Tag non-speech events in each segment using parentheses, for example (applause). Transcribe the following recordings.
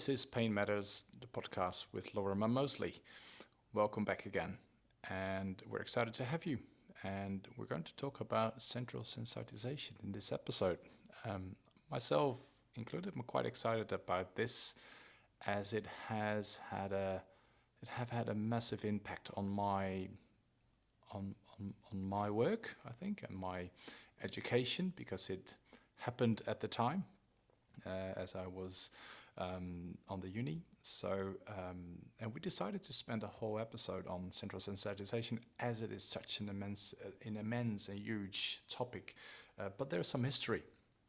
This is Pain Matters, the podcast with Lorimer Moseley. Welcome back again, and we're excited to have you. And we're going to talk about central sensitization in this episode. Um, myself included, I'm quite excited about this, as it has had a it have had a massive impact on my on, on, on my work, I think, and my education because it happened at the time as I was um, on the uni. So, um, and we decided to spend a whole episode on central sensitization as it is such an immense, uh, an immense and huge topic. Uh, but there's some history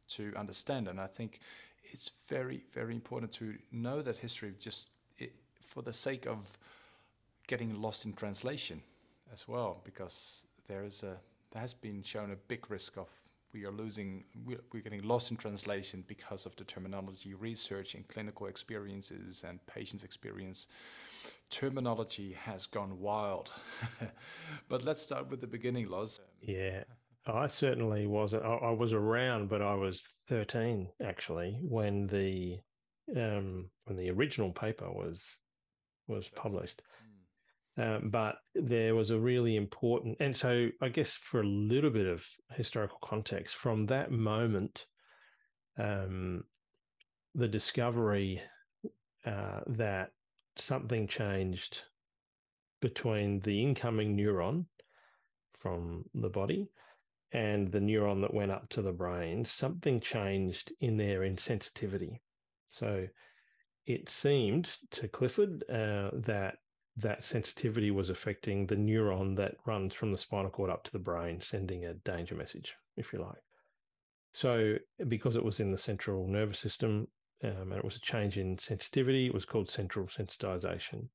to understand, and I think it's very, very important to know that history just it, for the sake of getting lost in translation as well, because there is a there has been shown a big risk of we are losing, we're getting lost in translation because of the terminology research and clinical experiences and patients' experience. Terminology has gone wild. (laughs) but let's start with the beginning, Loz. Yeah, I certainly wasn't. I, was around, but I was 13 actually when the um, when the original paper was was published. Um, but there was a really important, and so I guess for a little bit of historical context, from that moment, um, the discovery uh, that something changed between the incoming neuron from the body and the neuron that went up to the brain, something changed in their insensitivity. So it seemed to Clifford uh, that that sensitivity was affecting the neuron that runs from the spinal cord up to the brain, sending a danger message, if you like. So, because it was in the central nervous system um, and it was a change in sensitivity, it was called central sensitization.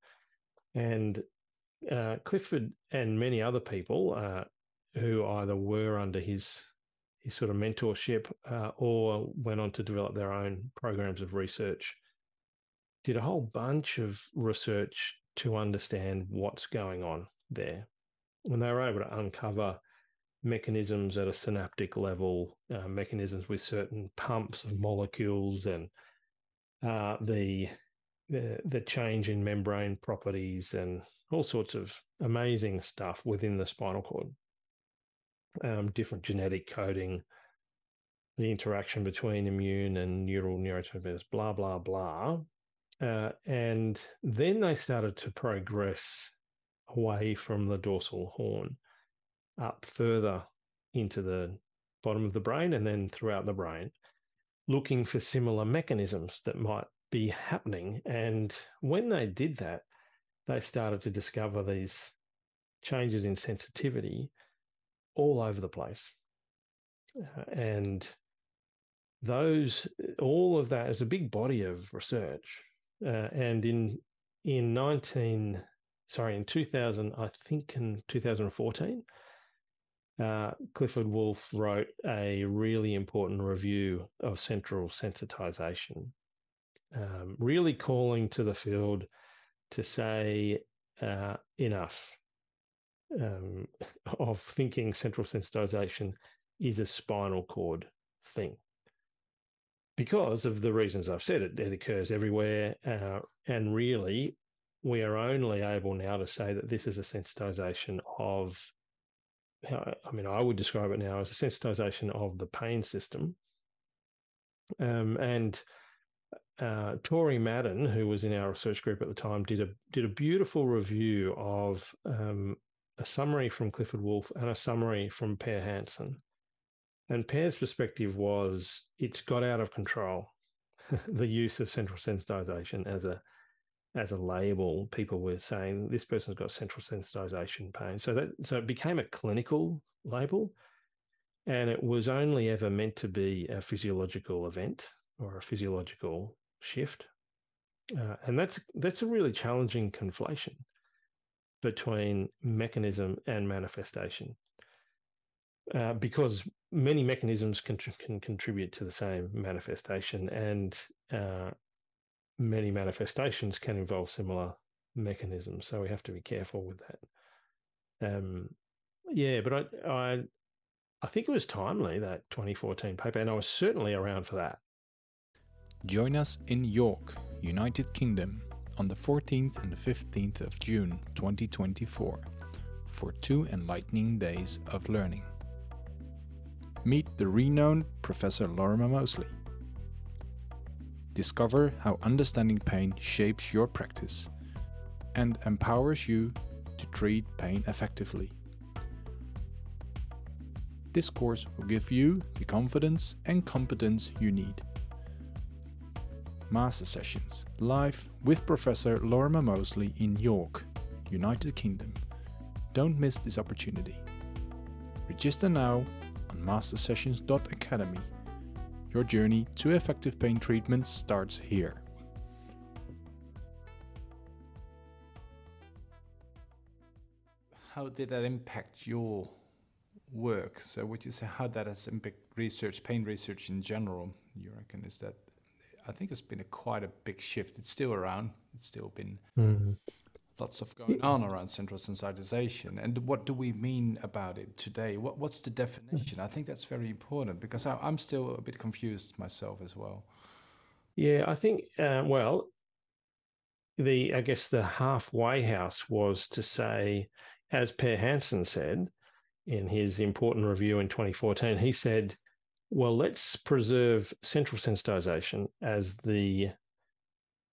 And uh, Clifford and many other people uh, who either were under his his sort of mentorship uh, or went on to develop their own programs of research did a whole bunch of research to understand what's going on there. And they were able to uncover mechanisms at a synaptic level, uh, mechanisms with certain pumps of molecules and uh, the, the, change in membrane properties and all sorts of amazing stuff within the spinal cord. Um, different genetic coding, the interaction between immune and neural neurotransmitters, blah blah blah. Uh, and then they started to progress away from the dorsal horn up further into the bottom of the brain and then throughout the brain, looking for similar mechanisms that might be happening. And when they did that, they started to discover these changes in sensitivity all over the place. Uh, and those, all of that is a big body of research uh, and in in 19 sorry in 2000 i think in 2014 uh, clifford Woolf wrote a really important review of central sensitization um, really calling to the field to say uh, enough um, (laughs) of thinking central sensitization is a spinal cord thing because of the reasons I've said. It, it occurs everywhere. Uh, and really, we are only able now to say that this is a sensitization of, I mean, I would describe it now as a sensitization of the pain system. Um, and uh, Tori Madden, who was in our research group at the time, did a did a beautiful review of um, a summary from Clifford Woolf and a summary from Per Hansson and Per's perspective was it's got out of control. (laughs) the use of central sensitization as a as a label, people were saying this person's got central sensitization pain. So that so it became a clinical label, and it was only ever meant to be a physiological event or a physiological shift, uh, and that's that's a really challenging conflation between mechanism and manifestation. Uh, because many mechanisms can, can contribute to the same manifestation, and uh, many manifestations can involve similar mechanisms. So we have to be careful with that. Um, yeah, but I, I, I think it was timely that 2014 paper, and I was certainly around for that. Join us in York United Kingdom, on the 14th and the 15th of June 2024 for two enlightening days of learning. Meet the renowned Professor Lorimer Moseley. Discover how understanding pain shapes your practice and empowers you to treat pain effectively. This course will give you the confidence and competence you need. Master sessions live with Professor Lorimer Moseley in York, United Kingdom. Don't miss this opportunity. Register now on mastersessions.academy. Your journey to effective pain treatment starts here. How did that impact your work? So, would you say how that has impacted research, pain research in general? You reckon is that? I think it's been a quite a big shift. It's still around. It's still been mm-hmm. Lots of going on around central sensitization. And what do we mean about it today? What What's the definition? I think that's very important because I, am still a bit confused myself as well. Yeah, I think. Uh, well, the I guess the halfway house was to say, as Per Hansson said, in his important review in 2014, he said, well, let's preserve central sensitization as the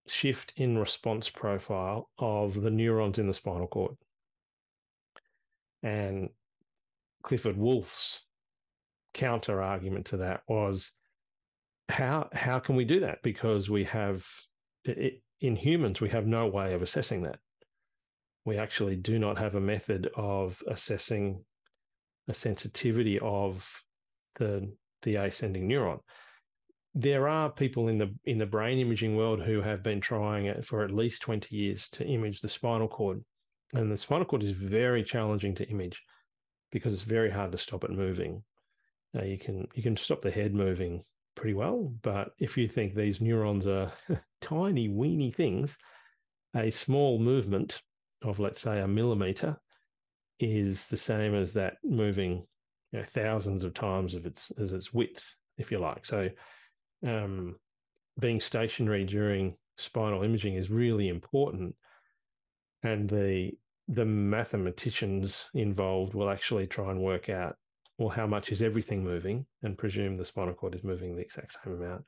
shift in response profile of the neurons in the spinal cord. And Clifford Woolf's counter argument to that was how how can we do that because we have it, in humans we have no way of assessing that we actually do not have a method of assessing the sensitivity of the the ascending neuron. There are people in the in the brain imaging world who have been trying it for at least 20 years to image the spinal cord. And the spinal cord is very challenging to image because it's very hard to stop it moving. Now you can you can stop the head moving pretty well, but if you think these neurons are (laughs) tiny, weeny things, a small movement of let's say a millimeter is the same as that moving you know, thousands of times of its as its width, if you like. So, um, being stationary during spinal imaging is really important, and the the mathematicians involved will actually try and work out well how much is everything moving, and presume the spinal cord is moving the exact same amount.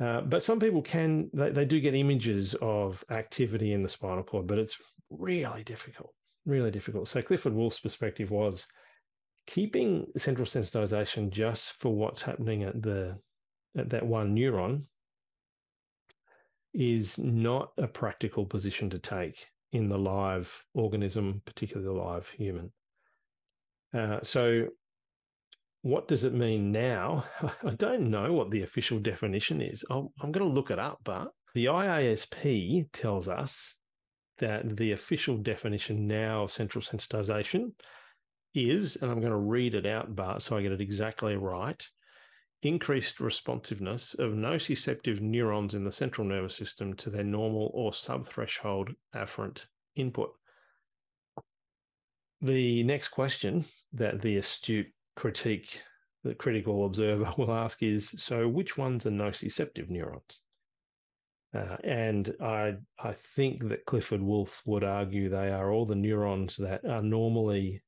Uh, but some people can they, they do get images of activity in the spinal cord, but it's really difficult really difficult. So Clifford Woolf's perspective was keeping central sensitization just for what's happening at the that one neuron is not a practical position to take in the live organism, particularly the live human. Uh, so, what does it mean now? (laughs) I don't know what the official definition is. i I'm going to look it up, but the IASP tells us that the official definition now of central sensitization is, and I'm going to read it out, Bart, so I get it exactly right increased responsiveness of nociceptive neurons in the central nervous system to their normal or subthreshold afferent input. The next question that the astute critique, the critical observer (laughs) will ask is so, which ones are nociceptive neurons? Uh, and I I think that Clifford Woolf would argue they are all the neurons that are normally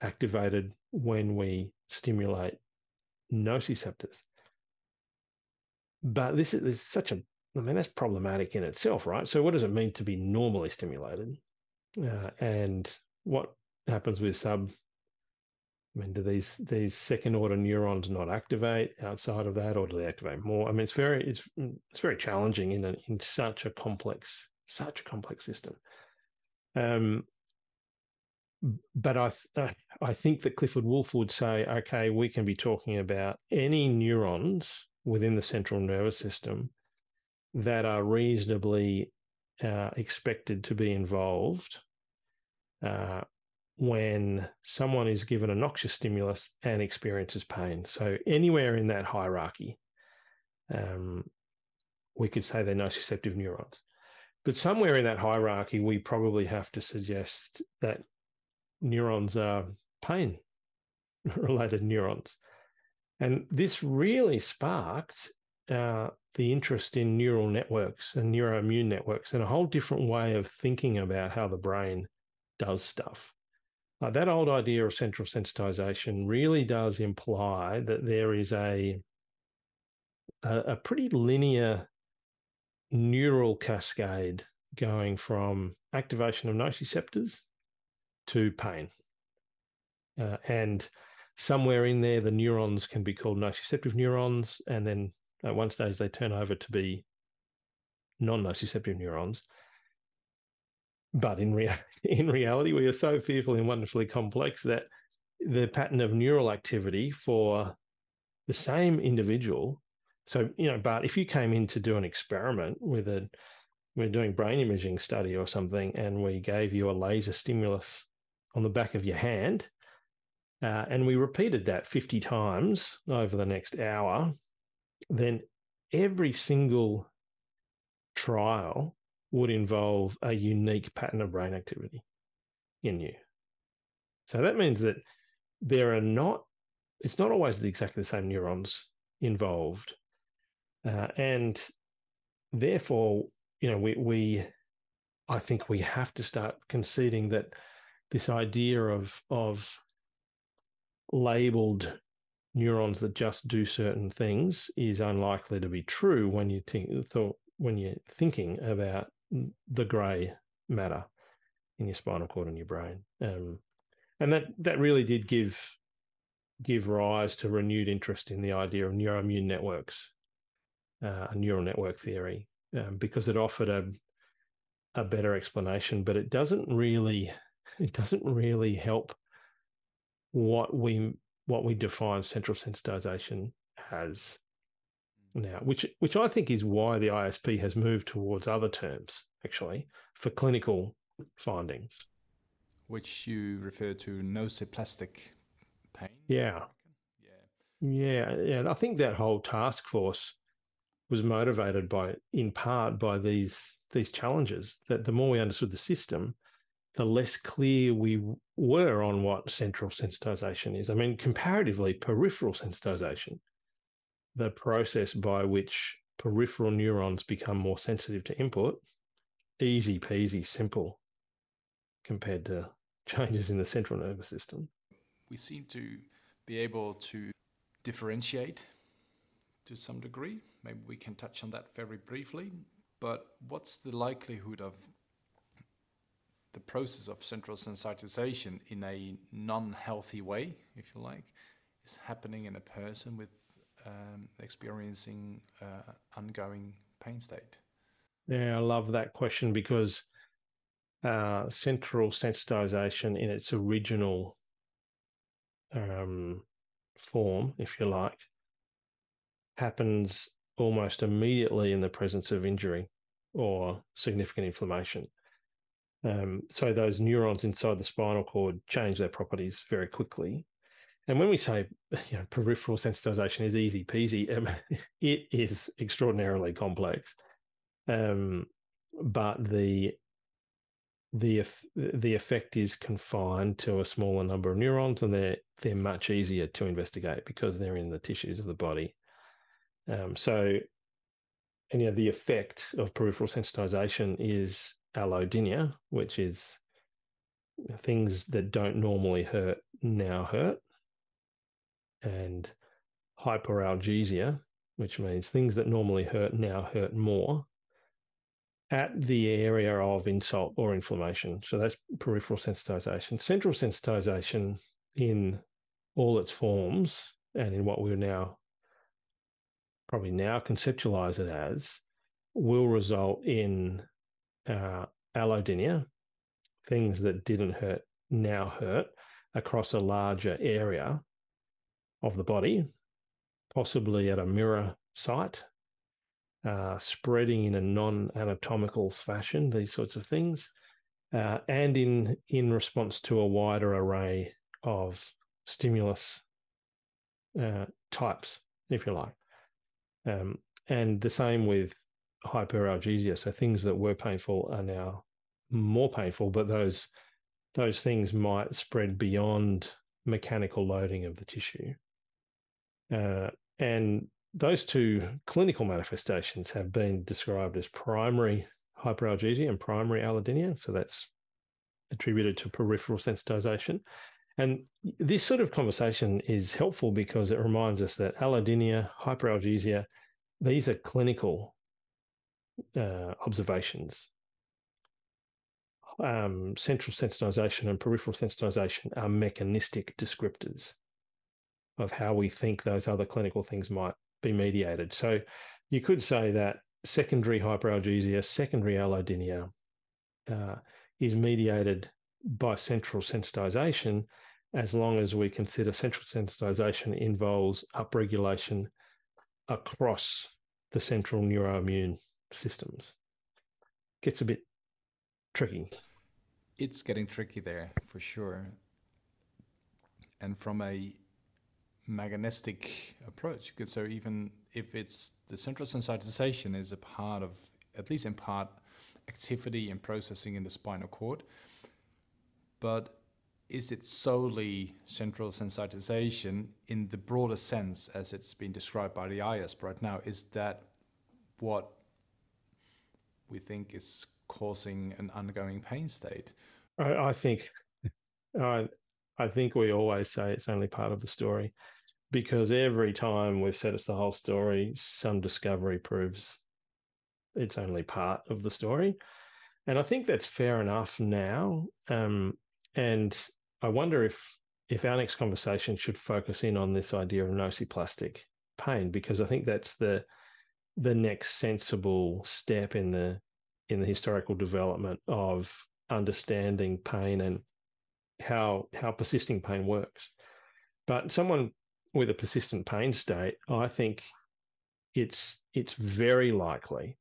activated when we stimulate nociceptors. But this is, this is such a I mean that's problematic in itself, right? So what does it mean to be normally stimulated, uh, and what happens with sub I mean, do these these second order neurons not activate outside of that, or do they activate more? I mean, it's very it's it's very challenging in a, in such a complex such a complex system. Um, but I th- I think that Clifford Woolf would say, okay, we can be talking about any neurons within the central nervous system that are reasonably uh, expected to be involved uh, when someone is given a noxious stimulus and experiences pain. So anywhere in that hierarchy, um, we could say they're nociceptive neurons. But somewhere in that hierarchy, we probably have to suggest that neurons are pain (laughs) related neurons. And this really sparked uh, the interest in neural networks and neuroimmune networks and a whole different way of thinking about how the brain does stuff. Uh, that old idea of central sensitization really does imply that there is a, a, a pretty linear neural cascade going from activation of nociceptors to pain. Uh, and somewhere in there, the neurons can be called nociceptive neurons. And then at one stage, they turn over to be non nociceptive neurons. But in, rea- (laughs) in reality, we are so fearful and wonderfully complex that the pattern of neural activity for the same individual. So, you know, but if you came in to do an experiment with a, we're doing brain imaging study or something, and we gave you a laser stimulus on the back of your hand, uh, and we repeated that 50 times over the next hour, then every single trial would involve a unique pattern of brain activity in you. So that means that there are not, it's not always exactly the same neurons involved. Uh, and therefore, you know, we, we, I think we have to start conceding that this idea of, of labeled neurons that just do certain things is unlikely to be true when you think thought when you're thinking about the grey matter in your spinal cord and your brain. Um, and that that really did give give rise to renewed interest in the idea of neuroimmune networks, uh, neural network theory, um, because it offered a a better explanation, but it doesn't really it doesn't really help what we what we define central sensitization as now, which which I think is why the ISP has moved towards other terms actually for clinical findings. Which you refer to nociplastic pain. Yeah. Yeah. Yeah. Yeah. I think that whole task force was motivated by in part by these these challenges that the more we understood the system, the less clear we were on what central sensitization is. I mean, comparatively, peripheral sensitization, the process by which peripheral neurons become more sensitive to input, easy peasy, simple compared to changes in the central nervous system. We seem to be able to differentiate to some degree. Maybe we can touch on that very briefly. But what's the likelihood of the process of central sensitization in a non-healthy way, if you like, is happening in a person with um, experiencing uh, ongoing pain state? Yeah, I love that question because uh, central sensitization in its original um, form, if you like, happens almost immediately in the presence of injury or significant inflammation. Um, so those neurons inside the spinal cord change their properties very quickly. And when we say (laughs) you know, peripheral sensitization is easy peasy, um, (laughs) it is extraordinarily complex. Um, but the the the effect is confined to a smaller number of neurons, and they're they're much easier to investigate because they're in the tissues of the body. Um, so, and you know, the effect of peripheral sensitization is allodynia, which is things that don't normally hurt now hurt, and hyperalgesia, which means things that normally hurt now hurt more at the area of insult or inflammation. So that's peripheral sensitization. Central sensitization in all its forms and in what we're now probably now conceptualize it as will result in uh, allodynia, things that didn't hurt now hurt across a larger area of the body, possibly at a mirror site, uh, spreading in a non-anatomical fashion, these sorts of things, uh, and in in response to a wider array of stimulus uh, types, if you like. Um, and the same with hyperalgesia. So things that were painful are now more painful, but those those things might spread beyond mechanical loading of the tissue. Uh, and those two clinical manifestations have been described as primary hyperalgesia and primary allodynia. So that's attributed to peripheral sensitization. And this sort of conversation is helpful because it reminds us that allodynia, hyperalgesia, these are clinical uh, observations. Um, central sensitization and peripheral sensitization are mechanistic descriptors of how we think those other clinical things might be mediated. So you could say that secondary hyperalgesia, secondary allodynia uh, is mediated by central sensitization as long as we consider central sensitization involves upregulation across the central neuroimmune systems. Gets a bit tricky. It's getting tricky there for sure. And from a mechanistic approach, so even if it's the central sensitization is a part of, at least in part, activity and processing in the spinal cord, but is it solely central sensitization in the broader sense as it's been described by the IASP right now? Is that what we think is causing an ongoing pain state? I, I think, I, I think we always say it's only part of the story, because every time we've said it's the whole story, some discovery proves it's only part of the story, and I think that's fair enough now. Um, and I wonder if if our next conversation should focus in on this idea of nociplastic pain, because I think that's the the next sensible step in the in the historical development of understanding pain and how how persisting pain works. But someone with a persistent pain state, I think it's it's very likely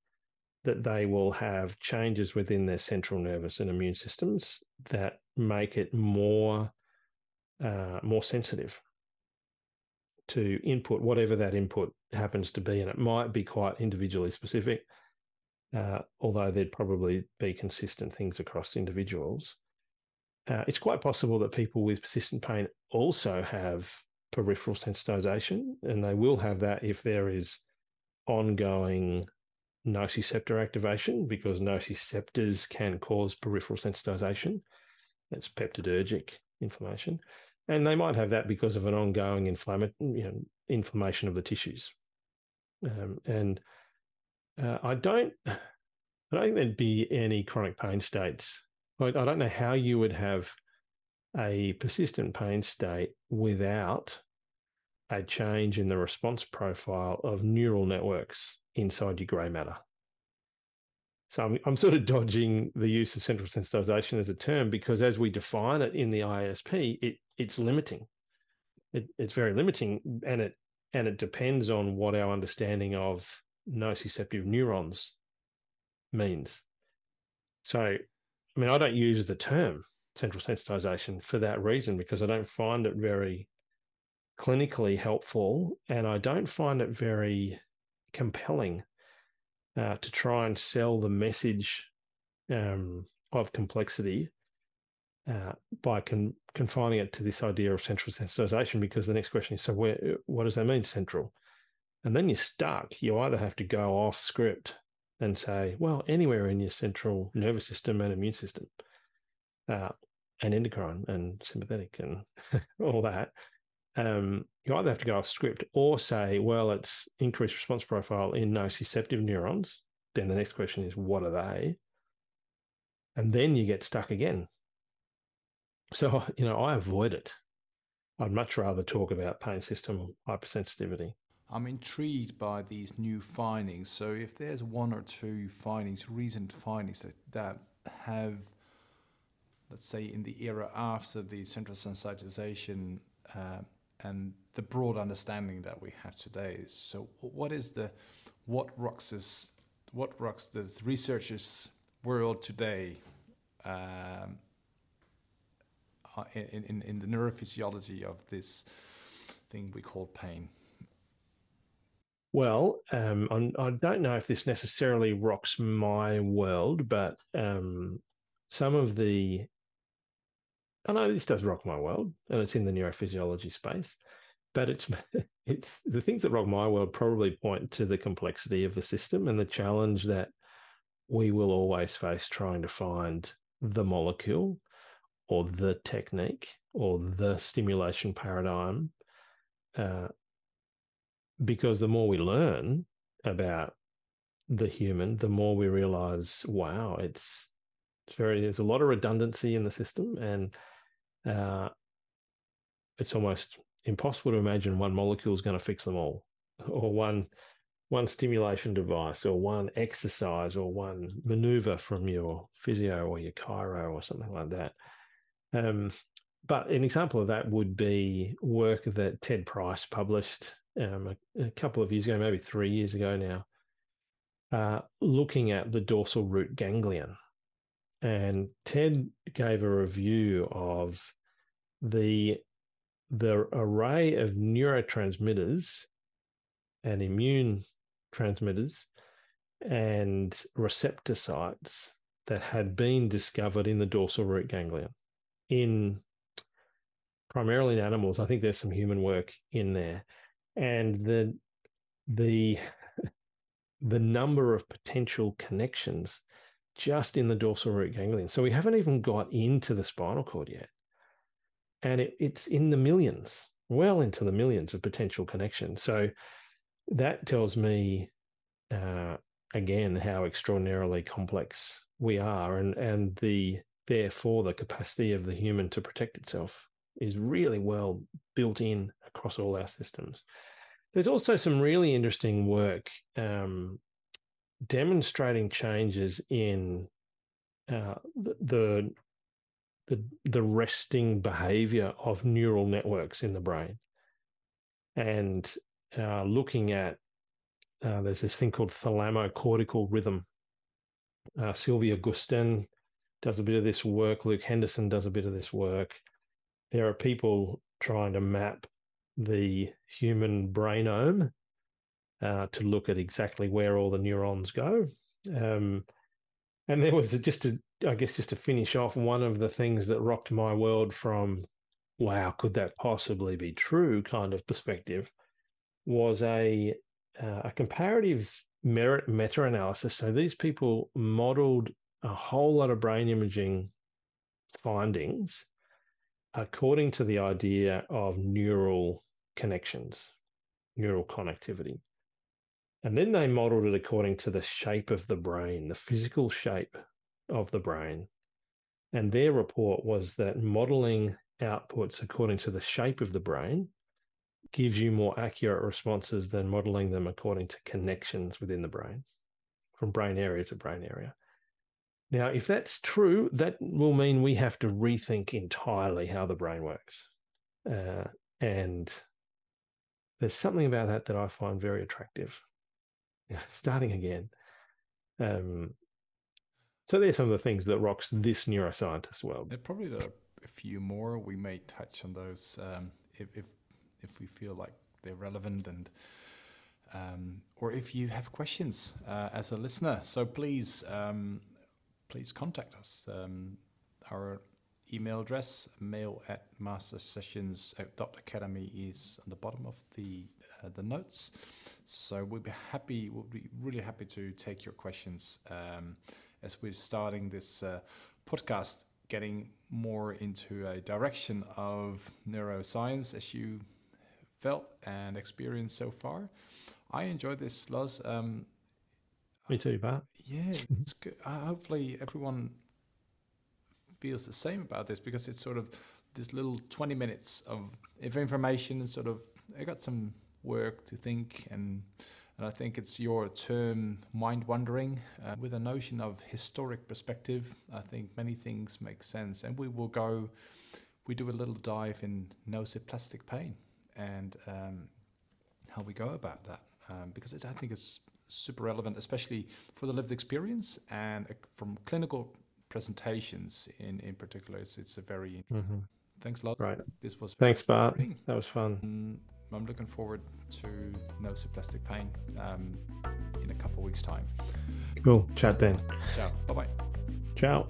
that they will have changes within their central nervous and immune systems that make it more uh, more sensitive to input, whatever that input happens to be, and it might be quite individually specific. Uh, although there'd probably be consistent things across individuals. Uh, it's quite possible that people with persistent pain also have peripheral sensitization, and they will have that if there is ongoing nociceptor activation, because nociceptors can cause peripheral sensitization. That's peptidergic inflammation. And they might have that because of an ongoing inflammation, you know, inflammation of the tissues. Um, and uh, I don't, I don't think there'd be any chronic pain states. I, I don't know how you would have a persistent pain state without a change in the response profile of neural networks inside your grey matter. So I'm, I'm sort of dodging the use of central sensitization as a term because as we define it in the ISP, it it's limiting. It, it's very limiting, and it and it depends on what our understanding of nociceptive neurons means. So, I mean, I don't use the term central sensitization for that reason because I don't find it very clinically helpful, and I don't find it very compelling uh, to try and sell the message um, of complexity uh, by con- confining it to this idea of central sensitization. Because the next question is, so where? What does that mean, central? And then you're stuck. You either have to go off script and say, well, anywhere in your central nervous system and immune system, uh, and endocrine and sympathetic and (laughs) all that, um, you either have to go off script or say, well, it's increased response profile in nociceptive neurons. Then the next question is, what are they? And then you get stuck again. So, (laughs) you know, I avoid it. I'd much rather talk about pain system hypersensitivity. I'm intrigued by these new findings. So, if there's one or two findings, recent findings that, that have, let's say, in the era after the central sensitization uh, and the broad understanding that we have today. So, what is the what rocks is what rocks the researchers' world today um, in, in in the neurophysiology of this thing we call pain? Well, um, I don't know if this necessarily rocks my world, but um, some of the I know this does rock my world, and it's in the neurophysiology space, but it's (laughs) it's the things that rock my world probably point to the complexity of the system and the challenge that we will always face trying to find the molecule or the technique or the stimulation paradigm. Uh, because the more we learn about the human, the more we realize, wow, it's it's very there's a lot of redundancy in the system, and uh, it's almost impossible to imagine one molecule is going to fix them all, (laughs) or one one stimulation device, or one exercise, or one maneuver from your physio or your chiro or something like that. Um, but an example of that would be work that Ted Price published um, a, a, couple of years ago, maybe three years ago now, uh, looking at the dorsal root ganglion. And Ted gave a review of the the array of neurotransmitters and immune transmitters and receptor sites that had been discovered in the dorsal root ganglion in primarily in animals. I think there's some human work in there, and the the (laughs) the number of potential connections just in the dorsal root ganglion. So we haven't even got into the spinal cord yet, and it, it's in the millions, well into the millions of potential connections. So that tells me uh, again how extraordinarily complex we are, and and the therefore the capacity of the human to protect itself is really well built in across all our systems. There's also some really interesting work um, demonstrating changes in uh, the, the the resting behavior of neural networks in the brain, and uh, looking at uh, there's this thing called thalamocortical rhythm. Uh, Sylvia Gustin does a bit of this work. Luke Henderson does a bit of this work there are people trying to map the human brainome uh, to look at exactly where all the neurons go. Um, and there was just to, I guess, just to finish off, one of the things that rocked my world from, wow, could that possibly be true kind of perspective was a, uh, a comparative merit meta analysis. So these people modeled a whole lot of brain imaging findings according to the idea of neural connections, neural connectivity. And then they modeled it according to the shape of the brain, the physical shape of the brain. And their report was that modeling outputs according to the shape of the brain gives you more accurate responses than modeling them according to connections within the brain, from brain area to brain area. Now, if that's true, that will mean we have to rethink entirely how the brain works. Uh, and there's something about that that I find very attractive. (laughs) Starting again. Um, so there's some of the things that rocks this neuroscientist world. There probably are a few more. We may touch on those um, if, if if we feel like they're relevant and um, or if you have questions uh, as a listener. So please um, please contact us. Um, our email address, mail at mastersessions.academy is on the bottom of the uh, the notes. So we'll be happy, we'll be really happy to take your questions um, as we're starting this uh, podcast, getting more into a direction of neuroscience as you felt and experienced so far. I enjoyed this, Loz. Um, me too, Bart. Yeah, (laughs) it's good. Uh, hopefully, everyone feels the same about this because it's sort of this little 20 minutes of information and sort of I got some work to think and and I think it's your term mind wandering uh, with a notion of historic perspective I think many things make sense and we will go we do a little dive in nociplastic pain and um, how we go about that um, because it, I think it's super relevant, especially for the lived experience and uh, from clinical presentations in, in particular. It's, it's a very interesting. Mm-hmm. Thanks a lot. Right. This was thanks, Bart. That was fun. Mm, I'm looking forward to nociplastic pain um, in a couple weeks' time. Cool. Chat then. Ciao. Bye bye. Ciao.